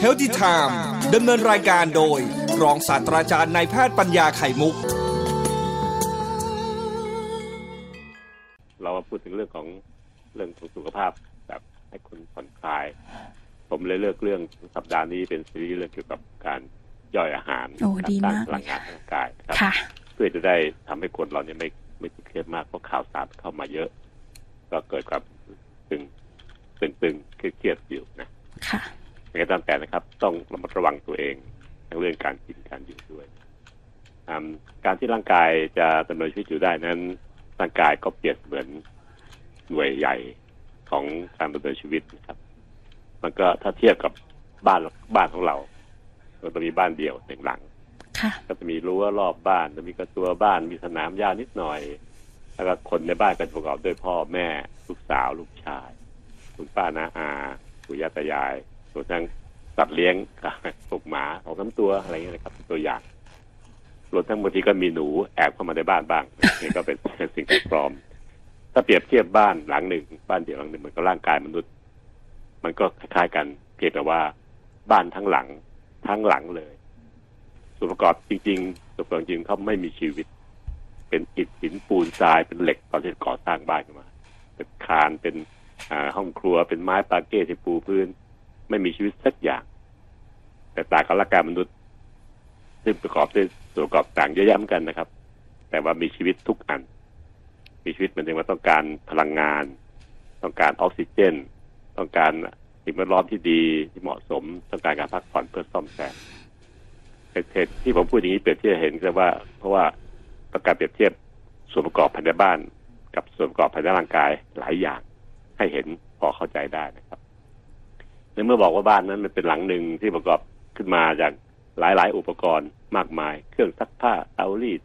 เฮลติไทม์ดำเนินรายการโดย รองศาสตราจารย์นายแพทย์ปัญญาไข่มุก เรามาพูดถึงเรื่องของเรื่องของสุขภาพแบบให้คนผ่อนคลาย ผมเลยเลือกเรื่องสัปดาห์นี้เป็นซีรีส์เรื่องเกี่ยวกับการย่อยอาหารโอ้ดีสร้างมากพลังงานทางกายนะครับค่ะเพื่อจะได้ทำให้คนเราเนี่ยไม่ไม่เครียดมากเพราะข่าวสารเข้ามาเยอะ ก็เกิดความตึง ตึงตึงเครียดๆอยู่นะค่ะยังไงตามแต่นะครับ ต้องระมัดระวังตัวเองทั้งเรื่องการกินการอยู่ด้วยอืมการที่ร่างกายจะดำเนินชีวิตอยู่ได้นั้น ร่างกายก็เปรียบเหมือนหน่วยใหญ่ของการดำเนินชีวิตนะครับ มันก็ถ้าเทียบกับบ้านบ้านของเราเราจะมีบ้านเดี่ยวหนึ่งหลังค่ะก็จะมีรั้วรอบบ้านจะมีกระตัวบ้านมีสนามหญ้านิดหน่อย แล้วก็คนในบ้านก็จะประกอบด้วยพ่อแม่ ลูกสาวลูกชาย คุณป้านาอาปู่ย่าตายายรวมทั้งสัตว์เลี้ยงพวกหมาสองสามตัวอะไรเงี้ยนะครับเป็นตัวอย่างรวมทั้งบางทีก็มีหนูแอบเข้ามาในบ้านบ้างนี่ก็เป็นสิ่งที่ปลอม ถ้าเปรียบเทียบบ้านหลังหนึ่ง บ้านเดี่ยวหลังหนึ่งมือนกับร่างกายมนุษย์ มันก็คล้ายๆกันเพียงแต่ว่า บ้านทั้งหลังทั้งหลังเลย ส่วนประกอบจริงๆส่วนประกอบจริงเขาไม่มีชีวิต เป็นอิฐหินปูนทรายเป็นเหล็กตอนที่ก่อสร้างบ้านขึ้นมาเป็นคานเป็น ห้องครัวเป็นไม้ปาเก้ที่ปูพื้น ไม่มีชีวิตสักอย่าง แต่ต่างกับร่างกายมนุษย์ซึ่งประกอบด้วยส่วนประกอบต่างเยอะแยะเหมือนกันนะครับ แต่ว่ามีชีวิตทุกอัน มีชีวิตมันถึงว่าต้องการพลังงาน ต้องการออกซิเจน ต้องการสิ่งแวดล้อมที่ดีที่เหมาะสม ต้องการการพักผ่อนเพื่อซ่อมแซมเหตุที่ผมพูดอย่างนี้เปรียบเทียบเห็นก็ว่า เพราะว่าต้องการเปรียบเทียบส่วนประกอบภายในบ้าน กับส่วนประกอบภายในร่างกายหลายอย่าง ให้เห็นพอเข้าใจได้นะครับในเมื่อบอกว่าบ้านนั้นมันเป็นหลังหนึ่งที่ประกอบขึ้นมาจากหลาย ๆ อุปกรณ์มากมาย เครื่องซักผ้าเตารีด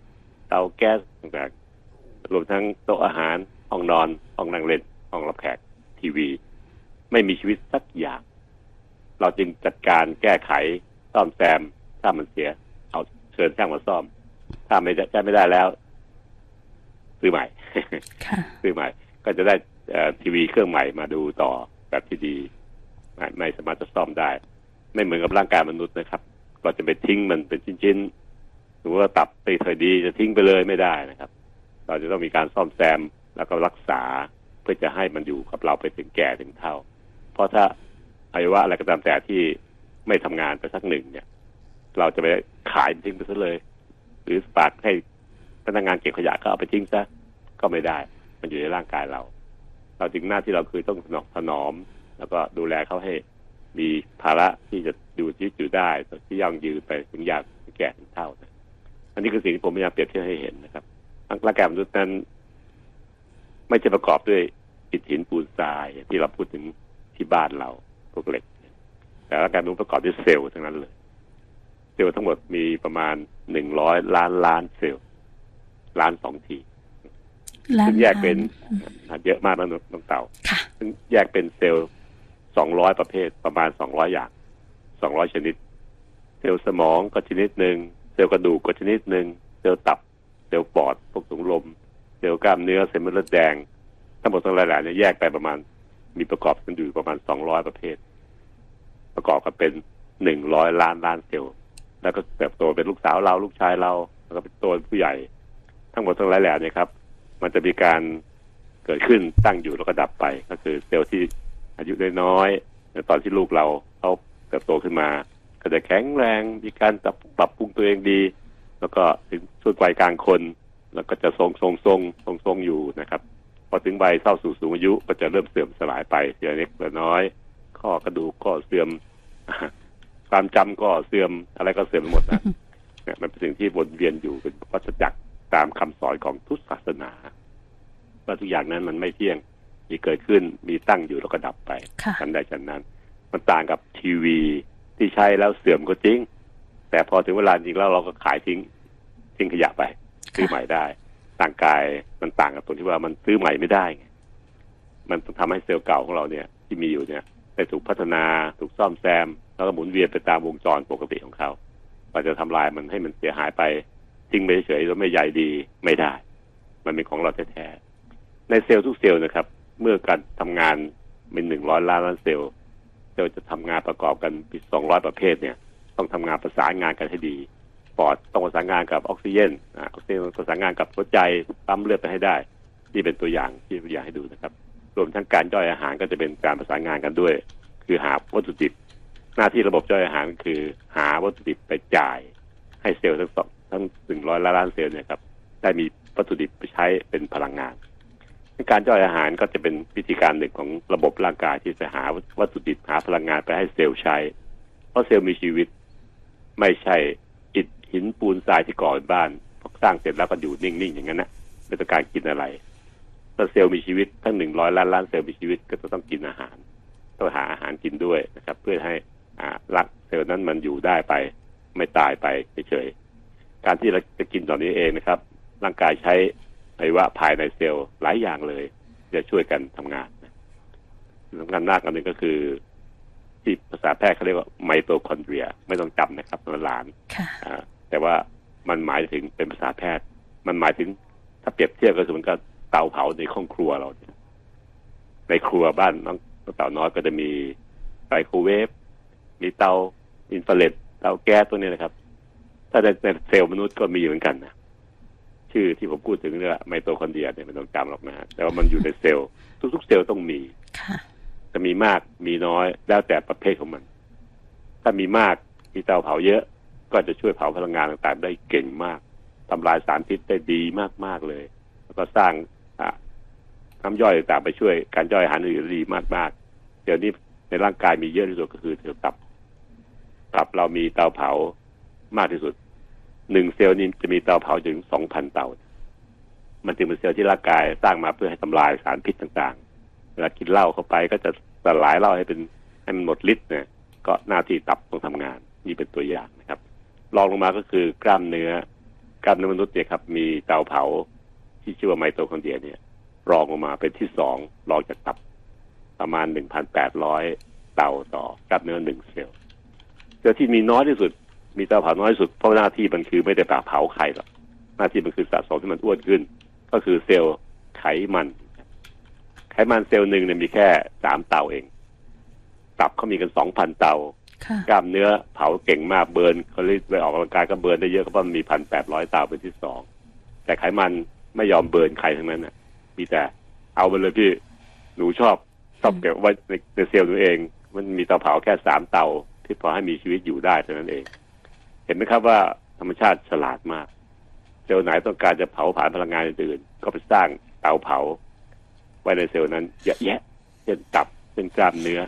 เตาแก๊สต่างๆรวมทั้งโต๊ะอาหารห้องนอนห้องนั่งเล่นห้องรับแขกทีวี ไม่มีชีวิตสักอย่าง เราจึงจัดการแก้ไขซ่อมแซมถ้ามันเสีย เอาเชิญช่างมาซ่อม ถ้าไม่ได้ใช้ไม่ได้แล้ว ซื้อใหม่ค่ะซื้อใหม่ ก็จะได้เอ่อ ทีวีเครื่องใหม่มาดูต่อแบบที่ดีไม่ไม่สามารถจะซ่อมได้ ไม่เหมือนกับร่างกายมนุษย์นะครับ ก็จะไปทิ้งมันเป็นชิ้นๆหรือว่าตับไปเคยดีจะทิ้งไปเลยไม่ได้นะครับ เราจะต้องมีการซ่อมแซมแล้วก็รักษาเพื่อจะให้มันอยู่กับเราไปถึงแก่ถึงเท่า เพราะถ้าอวัยวะอะไรก็ตามแต่ที่ไม่ทำงานไปสักหนึ่งเนี่ย เราจะไปขายทิ้งไปซะเลย หรือฝากให้พนักงานเก็บขยะก็เอาไปทิ้งซะก็ไม่ได้ มันอยู่ในร่างกายเรา เราจึงหน้าที่เราคือต้องถนอมถนอม แล้วก็ดูแลเขาให้มีภาระที่จะอยู่ที่อยู่ได้ที่ยังยืนไปถึงอยากแก่ถึงเท่านะอันนี้คือสิ่งที่ผมพยายามเปรียบเทียบให้เห็นนะครับร่างกายมนุษย์นั้น ไม่ใช่ประกอบด้วยอิฐหินปูนทราย ที่เราพูดถึงที่บ้านเราพวกเหล็ก แต่ร่างกายมนุษย์ประกอบด้วยเซลล์ทั้งนั้นเลย เซลล์ทั้งหมดมีประมาณหนึ่งร้อยล้านล้านเซลล์ล้านสองที ซึ่งแยกเป็นล้านเยอะมากนะน้องเต่าค่ะซึ่งแยกเป็นเซลล์สองร้อยประเภทประมาณสองร้อยอย่างสองร้อยชนิด เซลล์สมองก็ชนิดหนึ่งเซลล์กระดูกก็ชนิดหนึ่งเซลล์ตับเซลล์ปอดพวกถุงลมเซลล์กล้ามเนื้อเซลล์เม็ดเลือดแดง ทั้งหมดทั้งหลายๆเนี่ยแยกไปประมาณมีประกอบกันอยู่ประมาณสองร้อยประเภท ประกอบกันเป็นหนึ่งร้อยล้านล้านเซลล์แล้วก็เติบโตเป็นลูกสาวเราลูกชายเราแล้วก็เป็นตัวผู้ใหญ่ ทั้งหมดทั้งหลายแหล่เนี่ยครับ มันจะมีการเกิดขึ้นตั้งอยู่แล้วก็ดับไป ก็คือเซลล์ที่อายุน้อยๆในตอนที่ลูกเราเขาเติบโตขึ้นมา ก็จะแข็งแรงมีการปรับปรับปรุงตัวเองดี แล้วก็ถึงช่วงวัยกลางคน แล้วก็จะทรงทรงทรงทรงทรงอยู่นะครับ พอถึงวัยเข้าสู่สูงอายุก็จะเริ่มเสื่อมสลายไปทีละเล็กทีละน้อย ข้อกระดูกก็เสื่อมความจำก็เสื่อมอะไรก็เสื่อมไปหมดนะเนี่ยมันเป็นสิ่งที่วนเวียนอยู่เป็นวัฏจักร ตามคำสอนของทุกศาสนาว่าทุกอย่างนั้นมันไม่เที่ยงมีเกิดขึ้นมีตั้งอยู่แล้วก็ดับไปค่ะฉันใดฉันนั้น มันต่างกับทีวีที่ใช้แล้วเสื่อมก็จริง แต่พอถึงเวลาจริงแล้วเราก็ขายทิ้งทิ้งขยะไป ซื้อใหม่ได้ร่างกายมันต่างกับตรงที่ว่ามันซื้อใหม่ไม่ได้ไงมันต้องทำให้เซลล์เก่าของเราเนี่ย ที่มีอยู่เนี่ยได้ถูกพัฒนาถูกซ่อมแซม แล้วก็หมุนเวียนไปตามวงจรปกติของเขาเราจะทำลายมันให้มันเสียหายไป ทิ้งไปเฉยๆแล้วไม่ใหญ่ดีไม่ได้ มันเป็นของเราแท้ๆในเซลล์ทุกเซลล์นะครับ เมื่อการทำงานเป็นหนึ่งร้อยล้านล้านเซลล์เซลล์จะทำงานประกอบกันเปีสองร้อยประเภทเนี่ย ต้องทำงานประสานงานกันให้ดีปอดต้องประสานงานกับออกซิเจนออกซิเจนประสานงานกับหัวใจปั๊มเลือดไปให้ได้ที่เป็นตัวอย่างที่ตัวอย่างให้ดูนะครับ รวมทั้งการย่อยอาหารก็จะเป็นการประสานงานกันด้วย คือหาวัตถุดิบหน้าที่ระบบย่อยอาหารคือหาวัตถุดิบไปจ่ายให้เซลล์ทั้งสอง ทั้งหนึ่งร้อยล้านเซลล์เนี่ยครับได้มีวัตถุดิบไปใช้เป็นพลังงาน การย่อยอาหารก็จะเป็นวิธีการหนึ่งของระบบร่างกายที่จะหาวัตถุดิบหาพลังงานไปให้เซลล์ใช้ เพราะเซลล์มีชีวิต ไม่ใช่อิฐหินปูนทรายที่ก่อเป็นบ้านพอสร้างเสร็จแล้วก็อยู่นิ่งๆอย่างนั้นนะไม่ต้องการกินอะไรถ้าเซลล์มีชีวิตทั้งหนึ่งร้อยล้านล้านเซลล์มีชีวิตก็จะต้องกินอาหารต้องหาอาหารกินด้วยนะครับ เพื่อให้อ่ารักเซลล์นั้นมันอยู่ได้ไป ไม่ตายไปเฉยๆ การที่เราจะกินตอนนี้เองนะครับ ร่างกายใช้อวัยวะภายในเซลล์หลายอย่างเลย จะช่วยกันทำงานสำคัญมากอันหนึ่งก็คือ ที่ภาษาแพทย์เขาเรียกว่าไมโตคอนเดรีย ไม่ต้องจำนะครับมันหลานค่ะอ่าแต่ว่ามันหมายถึงเป็นภาษาแพทย์ มันหมายถึงถ้าเปรียบเทียบก็คือเหมือนกับเตาเผาในห้องครัวเราเนี่ยในครัวบ้านน้องเต่าน้อยก็จะมีไมโครเวฟมีเตาอินฟราเรดเตาแก๊สตัวนี้นะครับ ถ้าในในเซลล์มนุษย์ก็มีเหมือนกันนะชื่อที่ผมพูดถึงเรื่องไมโตคอนเดรียเนี่ยไม่ต้องจำหรอกนะฮะแต่ว่ามันอยู่ในเซลล์ทุก ๆ เซลล์ต้องมีค่ะจะมีมากมีน้อยแล้วแต่ประเภทของมัน ถ้ามีมากมีเตาเผาเยอะ ก็จะช่วยเผาพลังงานต่างๆ ได้เก่งมากทำลายสารพิษได้ดีมากๆเลย แล้วก็สร้างอะน้ำย่อยต่างๆไปช่วยการย่อยอาหารอื่นได้ดีมากๆเดี๋ยวนี้ในร่างกายมีเยอะที่สุดก็คือเซลล์ตับตับเรามีเตาเผา มากที่สุด หนึ่งเซลล์นี้จะมีเตาเผาถึงสองพันเตา มันจึงเป็นเซลล์ที่ร่างกายสร้างมาเพื่อให้ทำลายสารพิษต่างๆ เวลากินเหล้าเข้าไปก็จะสลายเหล้าให้เป็นให้มันหมดฤทธิ์เนี่ย ก็หน้าที่ตับต้องทำงาน นี่เป็นตัวอย่างนะครับรองลงมาก็คือกล้ามเนื้อกล้ามเนื้อมนุษย์เนี่ยครับ มีเตาเผาที่ชื่อว่าไมโตคอนเดรียเนี่ย รองลงมาเป็นที่สองรองจากตับประมาณหนึ่งพันแปดร้อยเตาต่อกล้ามเนื้อหนึ่งเซลล์เซลล์ที่มีน้อยที่สุด มีเตาเผาน้อยที่สุดเพราะหน้าที่มันคือไม่ได้ไปเผาใครหรอกหน้าที่มันคือสะสมที่มันอ้วนขึ้น ก็คือเซลล์ไขมัน ไขมันเซลล์หนึ่งเนี่ยมีแค่สามเตาเอง ตับเขามีกันสองพันเตาค่ะกล้ามเนื้อเผาเก่งมากเบิร์นเขาเรียกไปออกกำลังกายก็เบิร์นได้เยอะก็เพราะมันมีพันแปดร้อยเตาเป็นที่สองแต่ไขมันไม่ยอมเบิร์นใครทั้งนั้นน่ะ มีแต่เอาไปเลยพี่หนูชอบชอบเก็บไว้ในในเซลล์ตัวเอง มันมีเตาเผาแค่สามเตาที่พอให้มีชีวิตอยู่ได้เท่านั้นเอง เห็นไหมครับว่าธรรมชาติฉลาดมาก เซลล์ไหนต้องการจะเผาผลาญพลังงานอื่นก็ไปสร้างเตาเผา ไว้ในเซลล์นั้นเยอะแยะเช่นตับเช่นกล้ามเนื้อ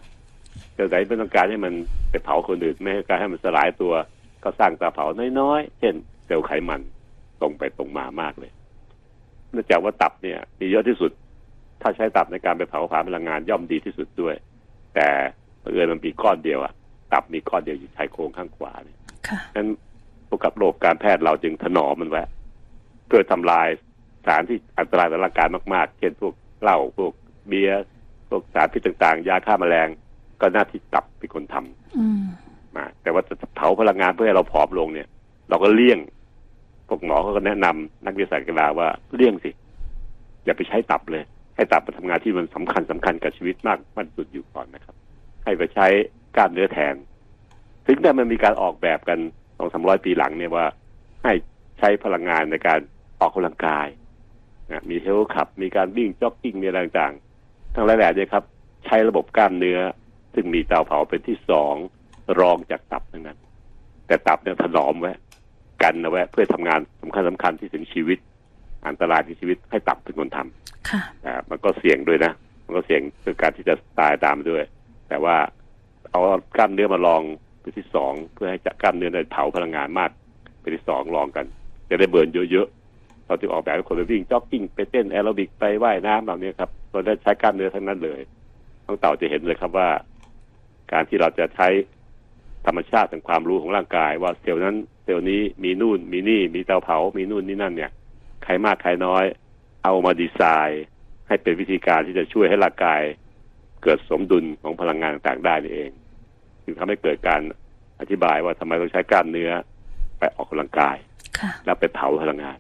เซลล์ไหนไม่ต้องการให้มันไปเผาคนอื่นไม่ให้การให้มันสลายตัว ก็สร้างเตาเผาน้อยๆเช่นเซลล์ไขมันตรงไปตรงมามากเลยเนื่องจากว่าตับเนี่ยมีเยอะที่สุด ถ้าใช้ตับในการไปเผาผลาญพลังงานย่อมดีที่สุดด้วย แต่เผอิญมันมีก้อนเดียวอะตับมีก้อนเดียวอยู่ชายโครงข้างขวาเนี่ย ค่ะนั้นพวกกับโรคการแพทย์เราจึงถนอมมันไว้เพื่อทำลายสารที่อันตรายต่อร่างกายมาก ๆ เช่นพวกเหล้าพวกเบียร์พวกสารพิษต่าง ๆ ยาฆ่าแมลงก็หน้าที่ตับเป็นคนทำอืมมาแต่ว่าจะเผาพลังงานเพื่อให้เราผอมลงเนี่ย เราก็เลี่ยง พวกหมอเขาก็แนะนำนักวิทยาศาสตร์กีฬาว่าเลี่ยงสิ อย่าไปใช้ตับเลย ให้ตับมาทำงานที่มันสำคัญสำคัญกับชีวิตมากมากที่สุดอยู่ก่อนนะครับ ให้ไปใช้กล้ามเนื้อแทน ถึงแต่มันมีการออกแบบกันสองสามร้อยปีหลังเนี่ยว่า ให้ใช้พลังงานในการออกกำลังกายนะมีเฮลขับ มีการวิ่งจ็อกกิ้งมีอะไรต่างๆทั้งหลายแหล่เนี่ยครับ ใช้ระบบกล้ามเนื้อ ซึ่งมีเตาเผาเป็นที่สองรองจากตับทั้งนั้น แต่ตับเนี่ยถนอมไว้กันเอาไว้เพื่อทำงานสำคัญสำคัญที่ถึงชีวิต อันตรายที่ชีวิตให้ตับเป็นคนทำค่ะอ่ามันก็เสี่ยงด้วยนะมันก็เสี่ยงเรื่องการที่จะตายตามมาด้วย แต่ว่าเอากล้ามเนื้อมารองเป็นที่สองเพื่อให้จะกล้ามเนื้อได้เผาพลังงานมาก เป็นที่สองรองกัน จะได้ burn เยอะๆเราจึงออกแบบให้คนไปวิ่งจ็อกกิ้งไปเต้นแอโรบิกไปว่ายน้ำเหล่านี้ครับเราได้ใช้กล้ามเนื้อทั้งนั้นเลยน้องเต่าจะเห็นเลยครับว่า การที่เราจะใช้ธรรมชาติทางความรู้ของร่างกาย ว่าเซลล์นั้นเซลล์นี้มีนู่นมีนี่มีเตาเผา มีนู่นนี่นั่นเนี่ยใครมากใครน้อย เอามาดีไซน์ ให้เป็นวิธีการที่จะช่วยให้ร่างกาย เกิดสมดุลของพลังงานต่างๆได้นี่เองจึงทำให้เกิดการ อธิบายว่าทำไมต้องใช้กล้ามเนื้อ ไปออกกำลังกายค่ะแล้วไปเผาพลังงาน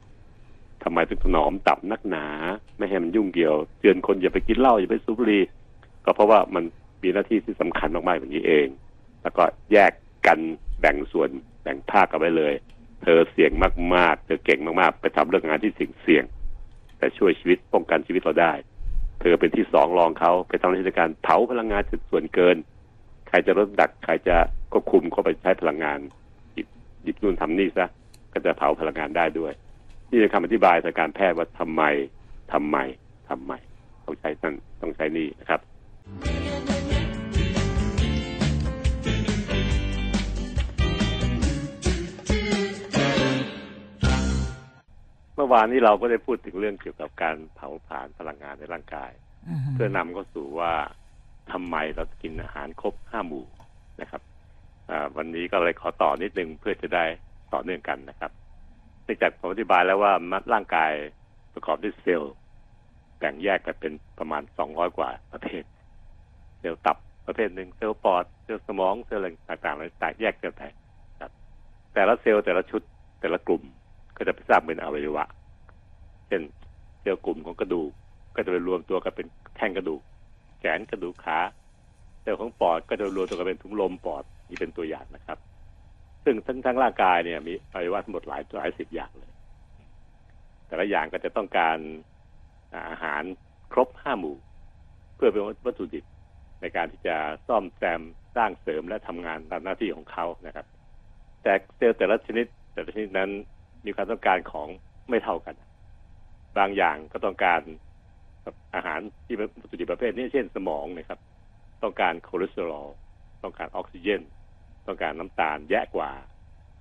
ทำไมถึงถนอมตับนักหนา ไม่ให้มันยุ่งเกี่ยวเตือนคนอย่าไปกินเหล้าอย่าไปสูบบุหรี่ก็ก็เพราะว่ามันมีหน้าที่ที่สำคัญมากๆอย่างนี้เอง แล้วก็แยกกันแบ่งส่วนแบ่งภาคกันไว้เลย เธอเสี่ยงมากๆ เธอเก่งมากๆ ไปทำเรื่องงานที่เสี่ยงเสี่ยง แต่ช่วยชีวิตป้องกันชีวิตเราได้ เธอเป็นที่สองรองเขาไปทำหน้าที่ในการเผาพลังงานจุดส่วนเกิน ใครจะลดดักใครจะ ควบคุมเขาไปใช้พลังงานหยิบหยิบนู่นทำนี่ซะก็จะเผาพลังงานได้ด้วย นี่เป็นคำอธิบายทางการแพทย์ว่าทำไมทำไมทำไมต้องใช้นั่นต้องใช้นี่นะครับเมื่อวานนี้เราก็ได้พูดถึงเรื่องเกี่ยวกับการเผาผลาญพลังงานในร่างกาย เพื่อนำเข้าสู่ว่าทำไมเรากินอาหารครบห้าหมู่นะครับ วันนี้ก็เลยขอต่อนิดนึงเพื่อจะได้ต่อเนื่องกันนะครับเนื่องจากผมอธิบายแล้วว่าร่างกายประกอบด้วยเซลล์แบ่งแยกกันเป็นประมาณสองร้อยกว่าประเภท เซลล์ตับประเภทหนึ่งเซลล์ปอดเซลล์สมองเซลล์อะไรต่างๆอะไรต่างแยกกันไปครับ แต่ละเซลล์แต่ละชุดแต่ละกลุ่มก็จะไปสร้างเป็นอวัยวะ เช่นเซลล์กลุ่มของกระดูกก็จะไปรวมตัวกันเป็นแท่งกระดูกแขนกระดูกขาเซลล์ของปอดก็จะรวมตัวกันเป็นถุงลมปอด นี่เป็นตัวอย่างนะครับ ซึ่งทั้งทั้งร่างกายเนี่ยมีอวัยวะทั้งหมดหลายหลายสิบอย่างเลย แต่ละอย่างก็จะต้องการอาหารครบห้าหมู่ เพื่อเป็นวัตถุดิบในการที่จะซ่อมแซมสร้างเสริมและทำงานตามหน้าที่ของเขานะครับ แต่เซลล์แต่ละชนิด แต่ละชนิดนั้นมีความต้องการของไม่เท่ากัน บางอย่างก็ต้องการอาหารที่เป็นวัตถุดิบประเภทนี้เช่นสมองนะครับ ต้องการคอเลสเตอรอลต้องการออกซิเจน ต้องการน้ำตาลเยอะกว่า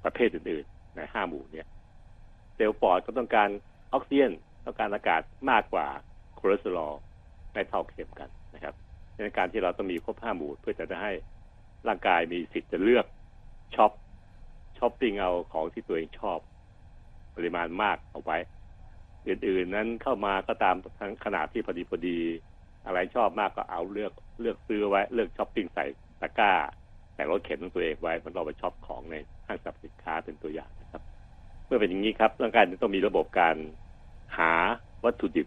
ประเภทอื่นๆในห้าหมู่เนี่ยเซลล์ปอดก็ต้องการออกซิเจนต้องการอากาศมากกว่าคอเลสเตอรอลไม่เท่าเทียมกันนะครับในการที่เราต้องมีครบห้าหมู่เพื่อจะได้ให้ร่างกายมีสิทธิ์จะเลือกช็อปช้อปปิ้งเอาของที่ตัวเองชอบ ปริมาณมากเอาไว้ อื่นๆ นั้นเข้ามาก็ตามทั้งขนาดที่พอดีพอดี อะไรชอบมากก็เอาเลือกเลือกซื้อไว้ เลือกช้อปปิ้งใส่ตะกร้า ใส่รถเข็นของตัวเองไว้มันเราไปช็อปของในห้างสรรพสินค้าเป็นตัวอย่างนะครับ เมื่อเป็นอย่างนี้ครับร่างกายต้องมีระบบการหาวัตถุดิบ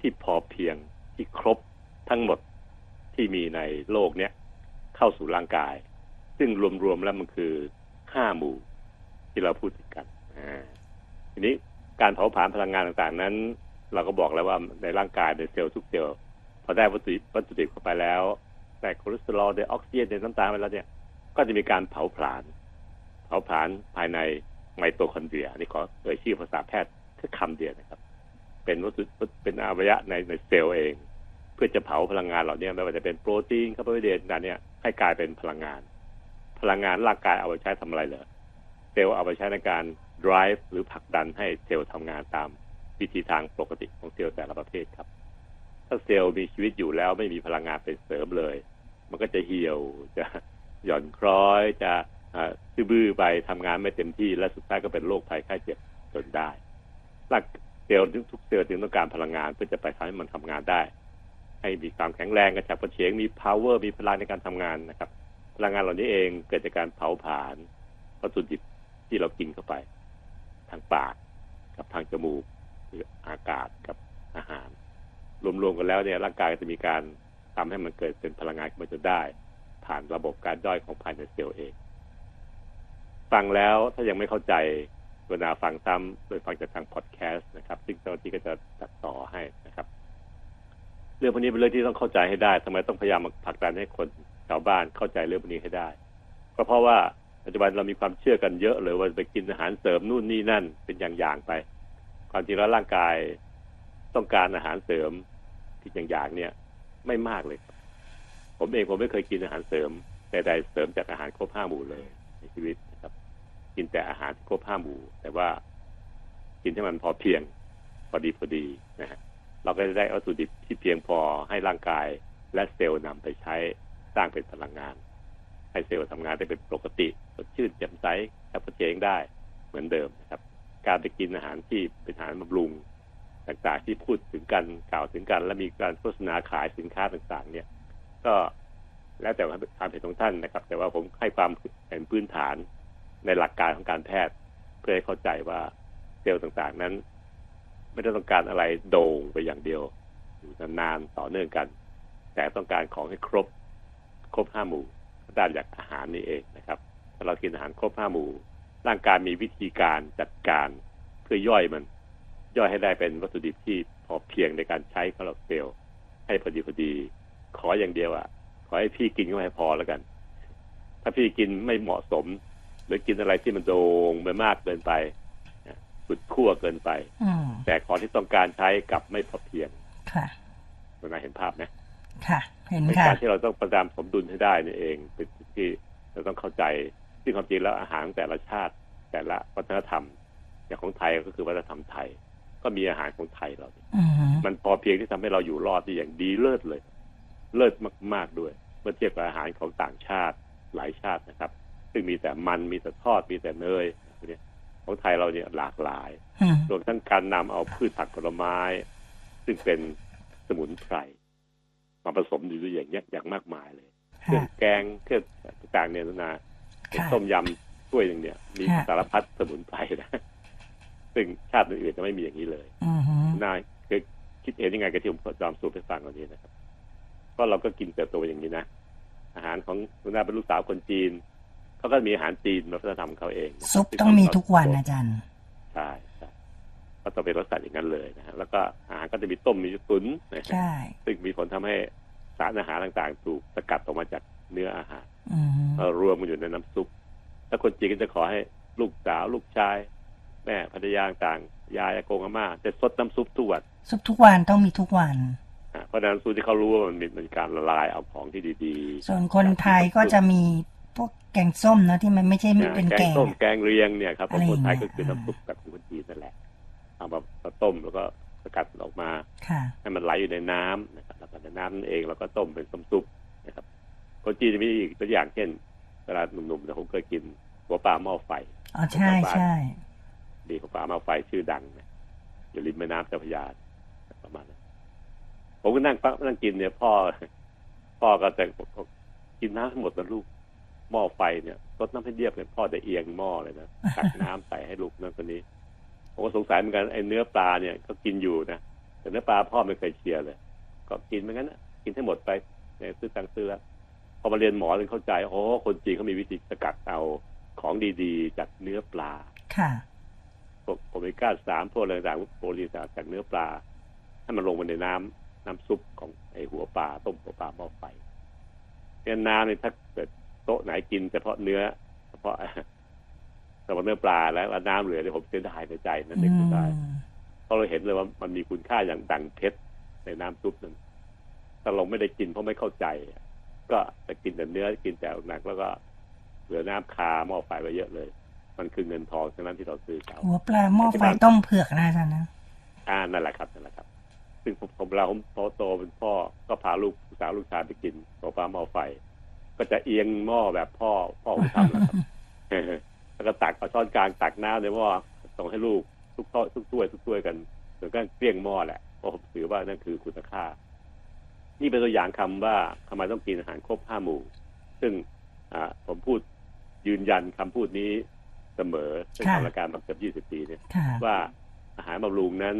ที่พอเพียงที่ครบทั้งหมดที่มีในโลกเนี้ยเข้าสู่ร่างกาย ซึ่งรวมๆแล้วมันคือห้าหมู่ที่เราพูดถึงกันทีนี้การเผาผลาญพลังงานต่างๆนั้น เราก็บอกแล้วว่าในร่างกายในเซลล์ทุกเซลล์พอได้วัตถุวัตถุดิบเข้าไปแล้วได้คอเลสเตอรอลได้ออกซิเจนได้น้ำตาลไปแล้วเนี่ย ก็จะมีการเผาผลาญเผาผลาญภายในไมโตคอนเดรียนี่ขอเอ่ยชื่อภาษาแพทย์แค่คำเดียวนะครับ เป็นวัตถุเป็นอวัยวะในในเซลล์เอง เพื่อจะเผาพลังงานเหล่านี้ไม่ว่าจะเป็นโปรตีนคาร์โบไฮเดรตนั่นเนี่ยให้กลายเป็นพลังงาน พลังงานร่างกายเอาไปใช้ทำอะไรเหรอเซลล์เอาไปใช้ในการ drive หรือผลักดันให้เซลล์ทำงานตามวิธีทางปกติของเซลล์แต่ละประเภทครับ ถ้าเซลล์มีชีวิตอยู่แล้วไม่มีพลังงานเป็นเสริมเลย มันก็จะเหี่ยวจะ หย่อนคล้อย จะซื่อไปทำงานไม่เต็มที่ และสุดท้ายก็เป็นโรคภัยไข้เจ็บจนได้ร่างเซลล์ทุกเซลล์จึงต้องการพลังงานเพื่อจะไปทำให้มันทำงานได้ ให้มีความแข็งแรงกระฉับกระเฉงมี power มีพลังในการทำงานนะครับ พลังงานเหล่านี้เองเกิดจากการเผาผลาญวัตถุดิบที่เรากินเข้าไป ทางปากกับทางจมูกหรืออากาศกับอาหาร รวมๆกันแล้วเนี่ยร่างกายจะมีการทำให้มันเกิดเป็นพลังงานขึ้นมาจนได้ ผ่านระบบการย่อยของภายในเซลล์เอง ฟังแล้วถ้ายังไม่เข้าใจกรุณาฟังซ้ำโดยฟังจากทางพอดแคสต์นะครับ ซึ่งเจ้าที่ก็จะตัดต่อให้นะครับ เรื่องพวกนี้เป็นเรื่องที่ต้องเข้าใจให้ได้ทำไมต้องพยายามผลักดันให้คนชาวบ้านเข้าใจเรื่องพวกนี้ให้ได้ ก็เพราะว่าปัจจุบันเรามีความเชื่อกันเยอะเลยว่าไปกินอาหารเสริมนู่นนี่นั่นเป็นอย่างๆไป ความจริงแล้วร่างกายต้องการอาหารเสริมที่อย่างๆเนี่ย ไม่มากเลย ผมเองผมไม่เคยกินอาหารเสริมแต่ใดเสริมจากอาหารครบห้าหมู่เลยในชีวิตนะครับ กินแต่อาหารครบห้าหมู่ แต่ว่ากินให้มันพอเพียงพอดีพอดีนะฮะเราก็จะได้วัตถุดิบที่เพียงพอให้ร่างกายและเซลล์นำไปใช้สร้างเป็นพลังงาน ให้เซลล์ทำงานได้เป็นปกติสดชื่นแจ่มใสกับกระเจงได้เหมือนเดิมนะครับ การไปกินอาหารที่เป็นอาหารบำรุงต่างๆที่พูดถึงกันกล่าวถึงกัน และมีการโฆษณาขายสินค้าต่างๆ เนี่ย ก็แล้วแต่ความเห็นของท่านนะครับ แต่ว่าผมให้ความเห็นพื้นฐานในหลักการของการแพทย์ เพื่อให้เข้าใจว่าเซลล์ต่างๆนั้น ไม่ได้ต้องการอะไรโด่งไปอย่างเดียว อยู่นานๆต่อเนื่องกัน แต่ต้องการของให้ครบครบห้าหมู่ได้จากอาหารนี่เองนะครับถ้าเรากินอาหารครบห้าหมู่ ร่างกายมีวิธีการจัดการเพื่อย่อยมัน ย่อยให้ได้เป็นวัตถุดิบที่พอเพียงในการใช้คอเลสเตอรอลให้พอดีพอดี ขออย่างเดียวอ่ะ ขอให้พี่กินก็ให้พอแล้วกัน ถ้าพี่กินไม่เหมาะสม หรือกินอะไรที่มันโด่งไปมากเกินไปสุดขั้วเกินไปอืมแต่ของที่ต้องการใช้กลับไม่พอเพียง ค่ะมันมาเห็นภาพไหมค่ะ เห็นเป็นค่ะการที่เราต้องประดามสมดุลให้ได้นี่เอง เป็นสิ่งที่เราต้องเข้าใจซึ่งความจริงแล้วอาหารแต่ละชาติ แต่ละวัฒนธรรม อย่างของไทยก็คือวัฒนธรรมไทย ก็มีอาหารของไทยเราเนี่ยอืมมันพอเพียงที่ทำให้เราอยู่รอดได้อย่างดีเลิศเลย เลิศมาก ๆด้วย เมื่อเทียบกับอาหารของต่างชาติหลายชาตินะครับ ซึ่งมีแต่มันมีแต่ทอดมีแต่เนยพวกเนี้ยของไทยเราเนี่ยหลากหลายอืมรวมทั้งการนำเอาพืชผักผลไม้ ซึ่งเป็นสมุนไพรมาผสมอยู่ด้วยอย่างเงี้ยอย่างมากมายเลยเครื่อค่ะงแกงเครื่องต่างๆเนี่ยนาเป็นค่ะต้มยำถ้วยหนึ่งเนี่ยมีค่ะสารพัดสมุนไพรนะซึ่งชาติอื่นๆจะไม่มีอย่างนี้เลยอืมนายคือคิดเห็นยังไงกับที่ผมจอมสูตรให้ฟังวันนี้นะครับ ก็เราก็กินเติบโตอย่างนี้นะอาหารของคุณนาเป็นลูกสาวคนจีนเขาก็มีอาหารจีนวัฒนธรรมเขาเองนะครับซุปต้องมีทุกวันอาจารย์ใช่ใช่ก็ต้องเป็นรสชาติอย่างนั้นเลยนะฮะแล้วก็อาหารก็จะมีต้มมีตุ๋นนะฮะใช่ซึ่งมีผลทำให้สารอาหารต่างๆ ถูกสกัดออกมาจากเนื้ออาหารอืมมารวมกันอยู่ในน้ำซุปแล้วคนจีนก็จะขอให้ลูกสาวลูกชาย แม่ภรรยาต่างยายอากงอาม่าจะซดน้ำซุปทุกวันซุปทุกวันต้องมีทุกวันอะ เพราะฉะนั้นสูตรที่เขารู้ว่ามันมีมันการละลายเอาของที่ดีส่วนคนไทยก็จะมีพวกแกงส้มเนอะที่มันไม่ใช่ๆไม่อะเป็นแกแกงงต้มแกงเรียงเนี่ยครับขอะองไรคนไทยอย่างเงี้ยก็คือน้ำซุปแบบของคนจีนนั่นแหละเอามามาต้มแล้วก็สกัดออกมาค่ะให้มันไหลอยู่ในน้ำนะครับแล้วก็ในน้ำนั่นเองเราก็ต้มเป็นน้ำซุปนะครับคนจีนจะมีอีกตัวอย่างเช่นเวลาหนุ่มๆเนี่ยผมเคยกินหัวปลาหม้อไฟอ๋อใช่ใช่ดีหัวปลาหม้อไฟชื่อดังนะอยู่ริมแม่น้ำเจ้าพระยาประมาณนั้น ผมก็นั่งฟังนั่งกินเนี่ย พ่อ พ่อก็จะบอกกินน้ำทั้งหมดนะลูกหม้อไฟเนี่ยรดน้ำให้เรียบเลยพ่อจะเอียงหม้อเลยนะตักน้ำใส่ให้ลูกนั่นคนนี้ผมก็สงสัยเหมือนกันไอ้เนื้อปลาเนี่ยก็กินอยู่นะแต่เนื้อปลาพ่อไม่เคยเชียร์เลย ก็กินเหมือนกันนะกินให้หมดไปในซื้อตังซื้อแล้วพอมาเรียนหมอเลยเข้าใจโอ้คนจีนเขามีวิธีสกัดเอาของดีๆ จากเนื้อปลา ค่ะพวกโอเมก้าสามพวกอะไรต่างๆโปรตีนต่างจากเนื้อปลาให้มันลงมาในน้ำ น้ำซุปของไอหัวปลาต้มหัวปลาหม้อไฟเนี่ยน้ำเนี่ยถ้าเกิดโต๊ะไหนกินเฉพาะเนื้อ เฉพาะเฉพาะเนื้อปลาแล้วแล้วน้ำเหลือเนี่ยผมเสียดายในใจนั่นเองก็ได้อืมเพราะเราเห็นเลยว่ามันมีคุณค่าอย่างดังเพชรในน้ำซุปนั้นถ้าเราไม่ได้กินเพราะไม่เข้าใจ ก็จะกินแต่เนื้อกินแต่หนักแล้วก็เหลือน้ำคาหม้อไฟไปเยอะเลย มันคือเงินทองฉะนั้นที่เราซื้อเขาหัวปลาหม้อไฟต้มเผือกนะอาจารย์นะอ่านั่นแหละครับนั่นแหละครับ ซึ่งผมผมเราผมพอโตเป็นพ่อก็พาลูกสาวลูกชายไปกินหัวปลาหม้อไฟ ก็จะเอียงหม้อแบบพ่อพ่อผมทำแหละครับแล้วก็ตักเอาช้อนกลางตักน้ำในหม้อส่งให้ลูกทุกโต๊ะทุกถ้วยทุกถ้วยกันจนก็เกลี้ยงหม้อแหละเพราะผมถือว่านั่นคือคุณค่า นี่เป็นตัวอย่างคำว่าทำไมต้องกินอาหารครบห้าหมู่ ซึ่งอ่าผมพูดยืนยันคำพูดนี้เสมอซึ่งค่ะทำรายการมาเกือบยี่สิบปีเนี่ยค่ะว่าอาหารบำรุงนั้น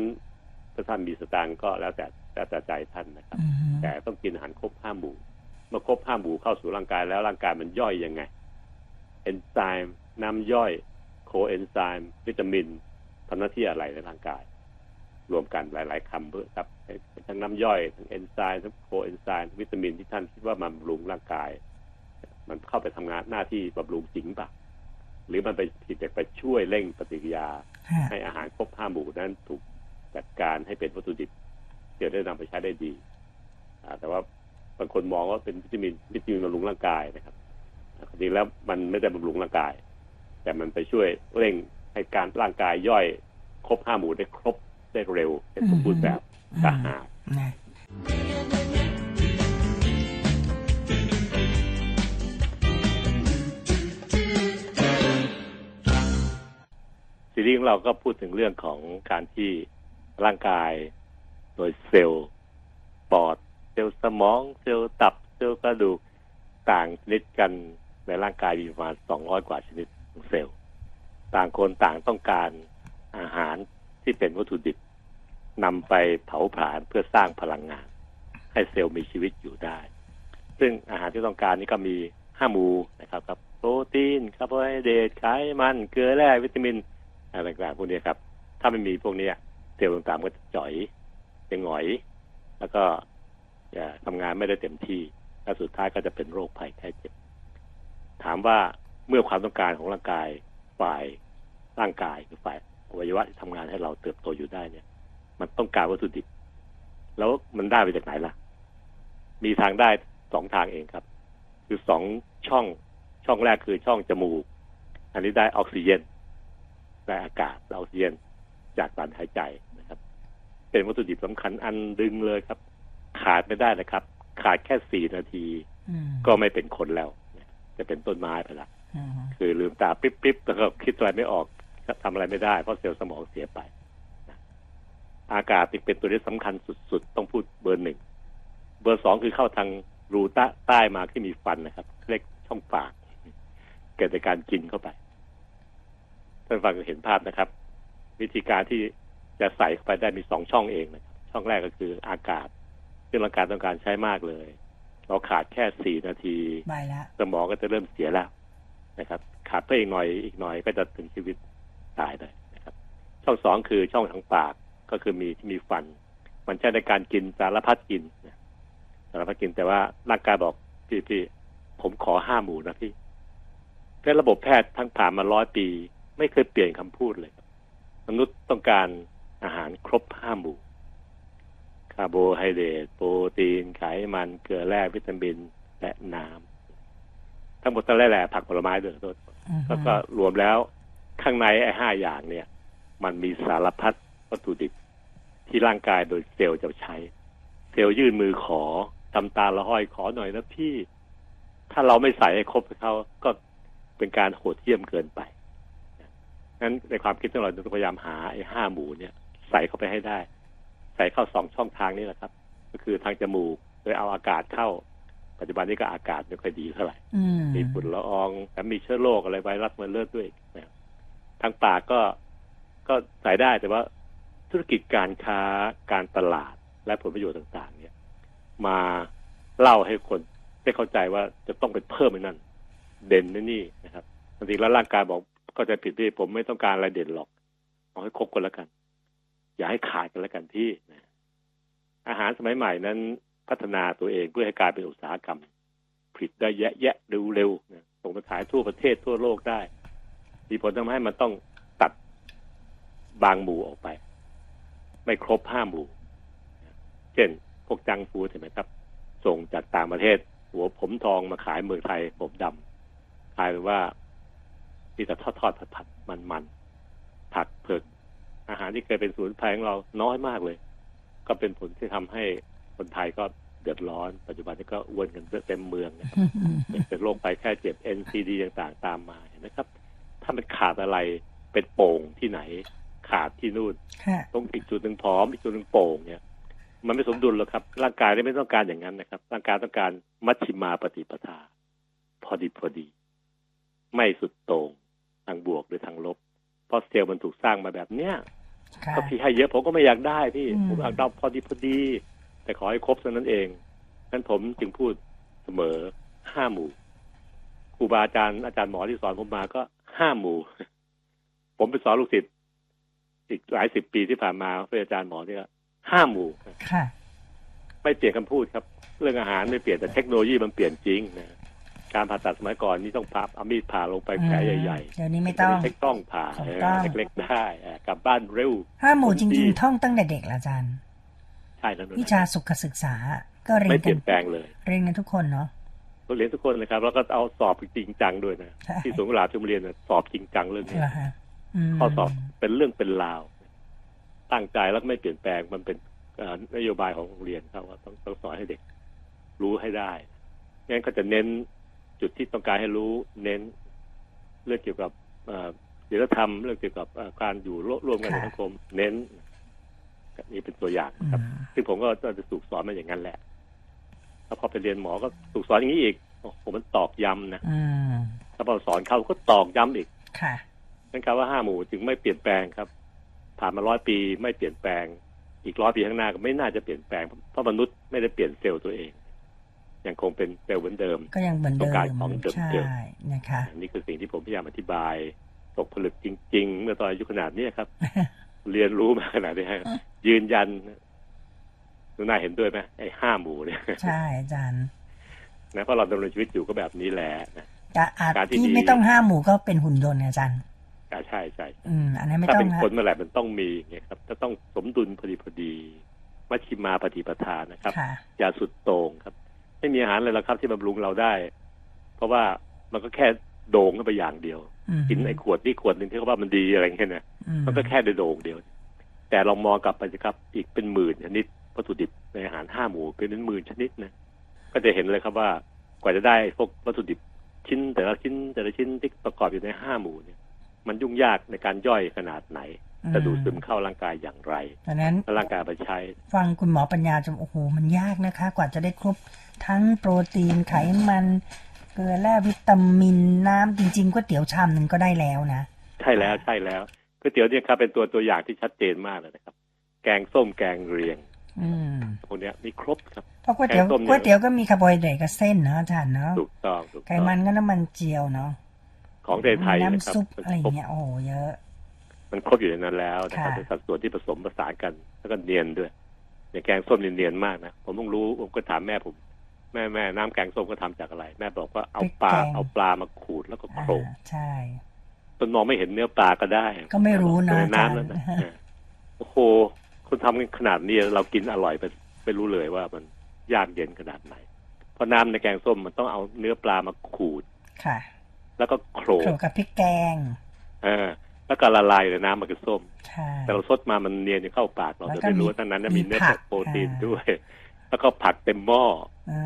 ถ้าท่านมีสตางค์ก็แล้วแต่แล้วแต่ใจท่านนะครับอืมแต่ต้องกินอาหารครบห้าหมู่เมื่อครบห้าหมู่เข้าสู่ร่างกายแล้วร่างกายมันย่อยยังไง เอนไซม์น้ำย่อย โคเอนไซม์วิตามินทำหน้าที่อะไรในร่างกาย รวมกันหลาย ๆคำเพื่อครับทั้งน้ำย่อยทั้งเอนไซม์ทั้งโคเอนไซม์วิตามินที่ท่านคิดว่ามันบำรุงร่างกาย มันเข้าไปทำงานหน้าที่บำรุงจริงปะหรือมันไปผิดจากไปช่วยเร่งปฏิกิริยาค่ะให้อาหารครบห้าหมู่นั้นถูก จัดการให้เป็นวัตถุดิบที่จะได้นำไปใช้ได้ดีอ่าแต่ว่าบางคนมองว่าเป็นวิตามินวิตามินบำรุงร่างกายนะครับจริงๆแล้วมันไม่ได้บำรุงร่างกาย แต่มันไปช่วยเร่งให้การร่างกายย่อยครบห้าหมู่ได้ครบได้เร็วเป็นสมบูรณ์แบบต่างหากนะซีรีส์ของเราก็พูดถึงเรื่องของการที่ ร่างกาย โดยเซลล์ปอด เซลล์สมอง เซลล์ตับ เซลล์กระดูกต่างชนิดกันในร่างกายมีประมาณ200กว่าชนิดของเซลล์ ต่างคนต่างต้องการอาหารที่เป็นวัตถุดิบนำไปเผาผลาญเพื่อสร้างพลังงาน ให้เซลล์มีชีวิตอยู่ได้ ซึ่งอาหารที่ต้องการนี้ก็มีห้าหมู่นะครับครับโปรตีนคาร์โบไฮเดรตไขมันเกลือแร่วิตามินอะไรต่างๆพวกนี้ครับ ถ้าไม่มีพวกนี้ เซลล์ต่างๆก็จะจ๋อยจะหงอย แล้วก็จะทำงานไม่ได้เต็มที่และสุดท้ายก็จะเป็นโรคภัยไข้เจ็บ ถามว่าเมื่อความต้องการของร่างกายฝ่ายร่างกายคือฝ่ายอวัยวะที่ทำงานให้เราเติบโตอยู่ได้เนี่ย มันต้องการวัตถุดิบ แล้วมันได้ไปจากไหนล่ะ มีทางได้สองทางเองครับ คือสองช่องช่องแรกคือช่องจมูก อันนี้ได้ออกซิเจนได้อากาศและออกซิเจน จากการหายใจนะครับ เป็นวัตถุดิบสำคัญอันดึงเลยครับ ขาดไม่ได้นะครับ ขาดแค่สี่นาทีอืมก็ไม่เป็นคนแล้ว จะเป็นต้นไม้ไปละอืมคือลืมตาปิ๊บปิ๊บแล้วก็คิดอะไรไม่ออกทำอะไรไม่ได้ เพราะเซลล์สมองเสียไปนะอากาศจึงเป็นตัวที่สำคัญสุดๆ ต้องพูดเบอร์หนึ่ง เบอร์สองคือเข้าทางรูใต้ใต้มาที่มีฟันนะครับเรียกช่องปาก เกิดจากการกินเข้าไป ท่านฟังเห็นภาพนะครับ วิธีการที่จะใส่เข้าไปได้มีสองช่องเองนะครับช่องแรกก็คืออากาศ ซึ่งร่างกายต้องการใช้มากเลยเราขาดแค่สี่นาทีบายละสมองก็จะเริ่มเสียแล้วนะครับ ขาดเพิ่มอีกหน่อยอีกหน่อยก็จะถึงชีวิตตายเลยนะครับ ช่องสองคือช่องทางปากก็คือมีที่มีฟัน มันใช้ในการกินสารพัดกินนะสารพัดกินแต่ว่าร่างกายบอกพี่พี่ผมขอห้าหมู่นะพี่แพทย์ระบบแพทย์ทั้งผ่านมาร้อยปี ไม่เคยเปลี่ยนคำพูดเลยครับ มนุษย์ต้องการอาหารครบห้าหมู่คาร์โบไฮเดรตโปรตีนไขมันเกลือแร่วิตามินและน้ำทั้งหมดทั้งแหล่ผักผลไม้ด้วยโทษอืมแล้วก็รวมแล้วข้างในไอ้ห้าอย่างเนี่ย มันมีสารพัดวัตถุดิบที่ร่างกายโดยเซลล์จะใช้ เซลล์ยื่นมือขอทำตาละห้อยขอหน่อยนะพี่ ถ้าเราไม่ใส่ให้ครบให้เขาก็เป็นการโหดเยี่ยมเกินไป นั้นในความคิดของเราต้องพยายามหาไอ้ห้าหมู่เนี่ย ใส่เข้าไปให้ได้ ใส่เข้าสองช่องทางนี่แหละครับ ก็คือทางจมูกโดยเอาอากาศเข้า ปัจจุบันนี้ก็อากาศไม่ค่อยดีเท่าไหร่อืมมีฝุ่นละอองแถมมีเชื้อโรคอะไรไวรัสมาเลือดด้วยนะครับทางปากก็ก็ใส่ได้แต่ว่าธุรกิจการค้าการตลาดและผลประโยชน์ต่าง ๆ เนี่ย มาเล่าให้คนได้เข้าใจว่าจะต้องไปเพิ่มไอ้นั่น เด่นในะนี่นะครับจริงๆแล้วร่างกายบอก ก็จะผิดที่ผมไม่ต้องการอะไรเด่นหรอกเอาให้ครบกันแล้วกัน อย่าให้ขาดกันแล้วกันที่นะอาหารสมัยใหม่นั้นพัฒนาตัวเองเพื่อให้กลายเป็นอุตสาหกรรมผลิตได้แยะแยะเร็วๆนะส่งไปขายทั่วประเทศทั่วโลกได้ มีผลทำให้มันต้องตัดบางหมู่ออกไป ไม่ครบห้าหมู่ เช่น พวกจังฟูดเห็นไหมครับ ส่งจากต่างประเทศ หัวผมทองมาขายเมืองไทยผมดำกลายเป็นว่า มีแต่ทอดทอดผัดผัดมันมันผักเผือกอาหารที่เคยเป็นศูนย์ภัยของเราน้อยมากเลย ก็เป็นผลที่ทำให้คนไทยก็เดือดร้อน ปัจจุบันนี้ก็อ้วนกันเต็มเมืองนะครับอืมเป็นโรคไปแค่เจ็บ NCD ต่างๆ ตามมาเห็นไหมครับ ถ้ามันขาดอะไรเป็นโป่งที่ไหนขาดที่นู่นค่ะตรงอีกจุดหนึ่งผอมอีกจุดหนึ่งโป่งเนี่ย มันไม่สมดุลหรอกครับ ร่างกายไม่ต้องการอย่างนั้นนะครับ ร่างกายต้องการมัชชิมาปฏิปทา พอดีพอดี ไม่สุดโต่ง ทางบวกหรือทางลบ เพราะเซลล์มันถูกสร้างมาแบบเนี้ยค่ะก็พี่ให้เยอะผมก็ไม่อยากได้พี่อืมผมอยากได้พอดีพอดี แต่ขอให้ครบเท่านั้นเองนั้นผมจึงพูดเสมอห้าหมู่ครูบาอาจารย์อาจารย์หมอที่สอนผมมาก็ห้าหมู่ ผมไปสอนลูกศิษย์อีกหลายสิบปีที่ผ่านมาเพื่ออาจารย์หมอเนี่ยห้าหมู่ค่ะไม่เปลี่ยนคำพูดครับ เรื่องอาหารไม่เปลี่ยนแต่เทคโนโลยีมันเปลี่ยนจริงนะ การผ่าตัดสมัยก่อนนี่ต้องพับเอามีดผ่าลงไปแผลใหญ่เดี๋ยวนี้ๆไม่ต้องใช้กล้องผ่าถูกต้องเล็กๆได้เออกลับบ้านเร็วห้าหมู่จดีริงๆท่องตั้งแต่เด็กละอาจารย์ใช่แล้วนะวิชาสุขศึกษา ก็เรียไม่นเปกัลี่นยนแปลงเลย เรียนกันทุกคนเนาะเราเรียนทุกคนเลยครับแล้วก็เอาสอบจริงจังด้วยนะใช่ที่สวนกุหลาบชมเรียนน่ะสอบจริงจังเรื่องนี้เหรอฮะมข้อสอบเป็นเรื่องเป็นราว ตั้งใจแล้วก็ไม่เปลี่ยนแปลงมันเป็นเอ่อนโยบายของโรงเรียนเขาว่าต้องต้องสอนให้เด็กรู้ให้ได้งั้นก็จะเน้น จุดที่ต้องการให้รู้เน้นเรื่องเกี่ยวกับเอ่อศีลธรรมเรื่องเกี่ยวกับเอ่อการอยู่ร่วร่วมกันในสังคม เน้นนี่เป็นตัวอย่างอืครับมซึ่งผมก็จะถูกสอนมาอย่างนั้นแหละแล้วพอไปเรียนหมอก็ถูกสอนอย่างนี้อีกโอ้โหมันตอกย้ำนะอืมถ้าพอสอนเขาก็ตอกย้ำอีกค่ะนั่นครับว่าห้าหมู่จึงไม่เปลี่ยนแปลงครับ ผ่านมาร้อยปีไม่เปลี่ยนแปลง อีกร้อยปีข้างหน้าก็ไม่น่าจะเปลี่ยนแปลงเพราะมนุษย์ไม่ได้เปลี่ยนเซลล์ตัวเอง ยังคงเป็นเซลล์เหมือนเดิม ก็ยังเหมือนเดิต้องการมของเดิมใช่เดิมนะคะอันนี้คือสิ่งที่ผมพยายามอธิบายตกผลึกจริง ๆ เมื่อตอนอายุขนาดเนี้ยครับ เรียนรู้มาขนาดนี้ฮะยืนยันนุน่าเห็นด้วยไหมไอ้ห้าหมู่เนี่ยใช่อาจารย์นะเพราะเราดำเนินชีวิตอยู่ก็แบบนี้แหละนะจะอาจการที่ที่ดีไม่ต้องห้าหมู่ก็เป็นหุ่นยนต์อาจารย์อ่าใช่ใช่อืมอันนั้นไม่ถ้าต้อเป็งนฮะคนเมื่อไหร่มันต้องมีไงครับจะต้องสมดุลพอดีพอดีมัชชิมาปฏิปทานนะครับค่ะอย่าสุดโต่งครับ ไม่มีอาหารเลยละครับที่บำรุงเราได้ เพราะว่ามันก็แค่โด่งขึ้นไปอย่างเดียวอืมกินไอ้ขวดนี่ขวดหนึ่งที่เขาว่ามันดีอะไรเงี้ยนะอืมันก็แค่ได้โด่งเดียว แต่ลองมองกลับไปสิครับอีกเป็นหมื่นชนิดวัตถุดิบในอาหารห้าหมู่เป็นหมื่นชนิดนะก็จะเห็นเลยครับว่ากว่าจะได้พวกวัตถุดิบชิ้น แต่ละชิ้นแต่ละชิ้นที่ประกอบอยู่ในห้าหมู่เนี่ย มันยุ่งยากในการย่อยขนาดไหนจะดูดซึมเข้าร่างกายอย่างไรดังนั้นและร่างกายเอาไปใช้ ฟังคุณหมอปัญญาจะโอ้โหมันยากนะคะ กว่าจะได้ครบ ทั้งโปรตีนไขมันเกลือแร่วิตามินน้ำจริงๆก๋วยเตี๋ยวชามหนึ่งก็ได้แล้วนะ ใช่แล้วใช่แล้วก๋วยเตี๋ยวเนี่ยครับเป็นตัวตัวอย่างที่ชัดเจนมากเลยนะครับ แกงส้มแกงเลียงอืมพวกเนี้ยมีครบครับเพราะก๋วยเตี๋ยวแกงส้มเนี่ยก๋วยเตี๋ยวก็มีคาร์โบไฮเดรตกับเส้นเนาะอาจารย์เนาะถูกต้องถูกไขต้องมันก็น้ำมันเจียวเนาะของไทยไทยนะครับน้ำซุปมันอะไรครบย่างเงี้ยโอ้โหเยอะ มันครบอยู่ในนั้นแล้วนะครับค่ะเป็นสัดส่วนที่ผสมผสานกัน แล้วก็เนียนด้วยอย่างแกงส้มเนี่ยเนียนมากนะผมต้องรู้ผมก็ถามแม่ผม แม่แม่น้ำแกงส้มก็ทำจากอะไร แม่บอกว่าเอาปลาเอาปลามาขูดแล้วก็อ่าโขลกใช่จนมองไม่เห็นเนื้อปลาก็ได้ ก็ไม่รู้นะในอาจารย์น้ำนั้นนะเออโอ้โหคุณทำกันขนาดนี้เรากินอร่อยไปไม่รู้เลยว่ามันยากเย็นขนาดไหน เพราะน้ำในแกงส้มมันต้องเอาเนื้อปลามาขูดค่ะ แล้วก็โขลโขลกกกับพริกแกง เออ แล้วก็ละลายในน้ำมันคือส้มใช่แต่เราซดมามันเนียนจะเข้าปากเราแล้วจะก็ไม่รู้มีว่าทั้งนั้นนะมีมีเนื้อผักโปรตีนอ่าด้วย แล้วก็ผักเต็มหม้ออ่า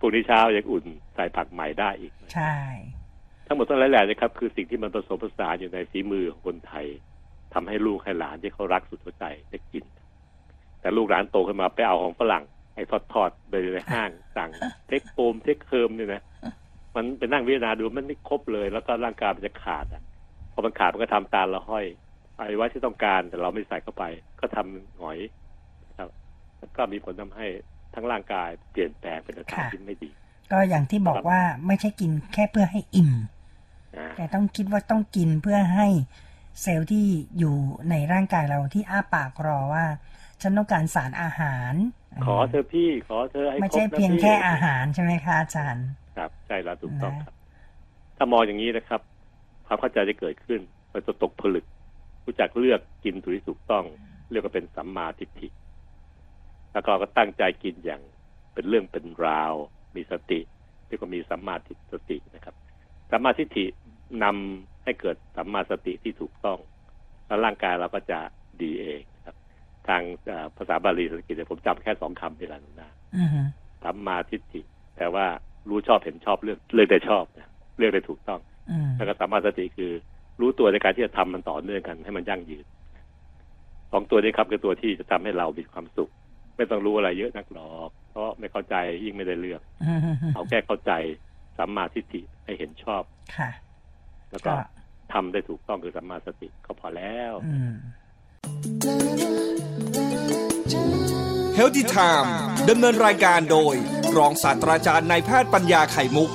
พรุ่งนี้เช้ายังอุ่นใส่ผักใหม่ได้อีก ใช่ ทั้งหมดทั้งหลายแหล่นะครับ คือสิ่งที่มันผสมผสานอยู่ในฝีมือของคนไทยทำให้ลูกให้หลานที่เขารักสุดหัวใจได้กิน แต่ลูกหลานโตขึ้นมาไปเอาของฝรั่งไอ้ทอดทอดๆไปในห้างสั่ง take home take home เนี่ยนะมันไปนั่งพิจารณาดูมันไม่ครบเลย แล้วก็ร่างกายมันจะขาดอะพอมันขาดมันก็ทำตาละห้อยไอ้ว่าที่ต้องการแต่เราไม่ใส่เข้าไป ก็ทำหงอยนะครับแล้วก็มีผลทำให้ ทั้งร่างกายเปลี่ยนแปลงเป็นทางที่ไม่ดี ก็อย่างที่บอกว่าไม่ใช่กินแค่เพื่อให้อิ่มนะแต่ต้องคิดว่าต้องกินเพื่อให้เซลล์ที่อยู่ในร่างกายเราที่อ้าปากรอว่า ฉันต้องการสารอาหาร ขอเธอพี่ขอเธอให้ไม่ครบใช่นะเพียงพี่แค่อาหารใช่ไหมคะอาจารย์ ครับใช่แล้วถูกต้องนะครับ ถ้ามองอย่างนี้นะครับความเข้าใจจะเกิดขึ้นมันจะตกผลึก รู้จักเลือกกินถูกที่ถูกต้อง เรียกว่าเป็นสัมมาทิฏฐิ แล้วก็ก็ตั้งใจกินอย่างเป็นเรื่องเป็นราว มีสติเรียกว่ามีสัมมาทิฏสตินะครับสัมมาทิฏฐินำให้เกิดสัมมาสติที่ถูกต้อง แล้วร่างกายเราก็จะดีเองนะครับ ทางเอ่อภาษาบาลีสันสกฤตเนี่ยผมจำแค่สองคำนี่แหละนะอือฮึสัมมาทิฏฐิแปลว่ารู้ชอบเห็นชอบเลือกเลือกได้ชอบนะเลือกได้ถูกต้องอืมแล้วก็สัมมาสติคือรู้ตัวในการที่จะทำมันต่อเนื่องกันให้มันยั่งยืนสองตัวนี้ครับคือตัวที่จะทำให้เรามีความสุข ไม่ต้องรู้อะไรเยอะนักหรอกเพราะไม่เข้าใจยิ่งไม่ได้เลือกอือฮึเอาแค่เข้าใจสัมมาทิฏฐิให้เห็นชอบค่ะ แล้วก็ก็ทำได้ถูกต้องคือสัมมาสติก็พอแล้วอืมเฮลติไทม์ดำเนินรายการโดย รองศาสตราจารย์นายแพทย์ปัญญาไข่มุก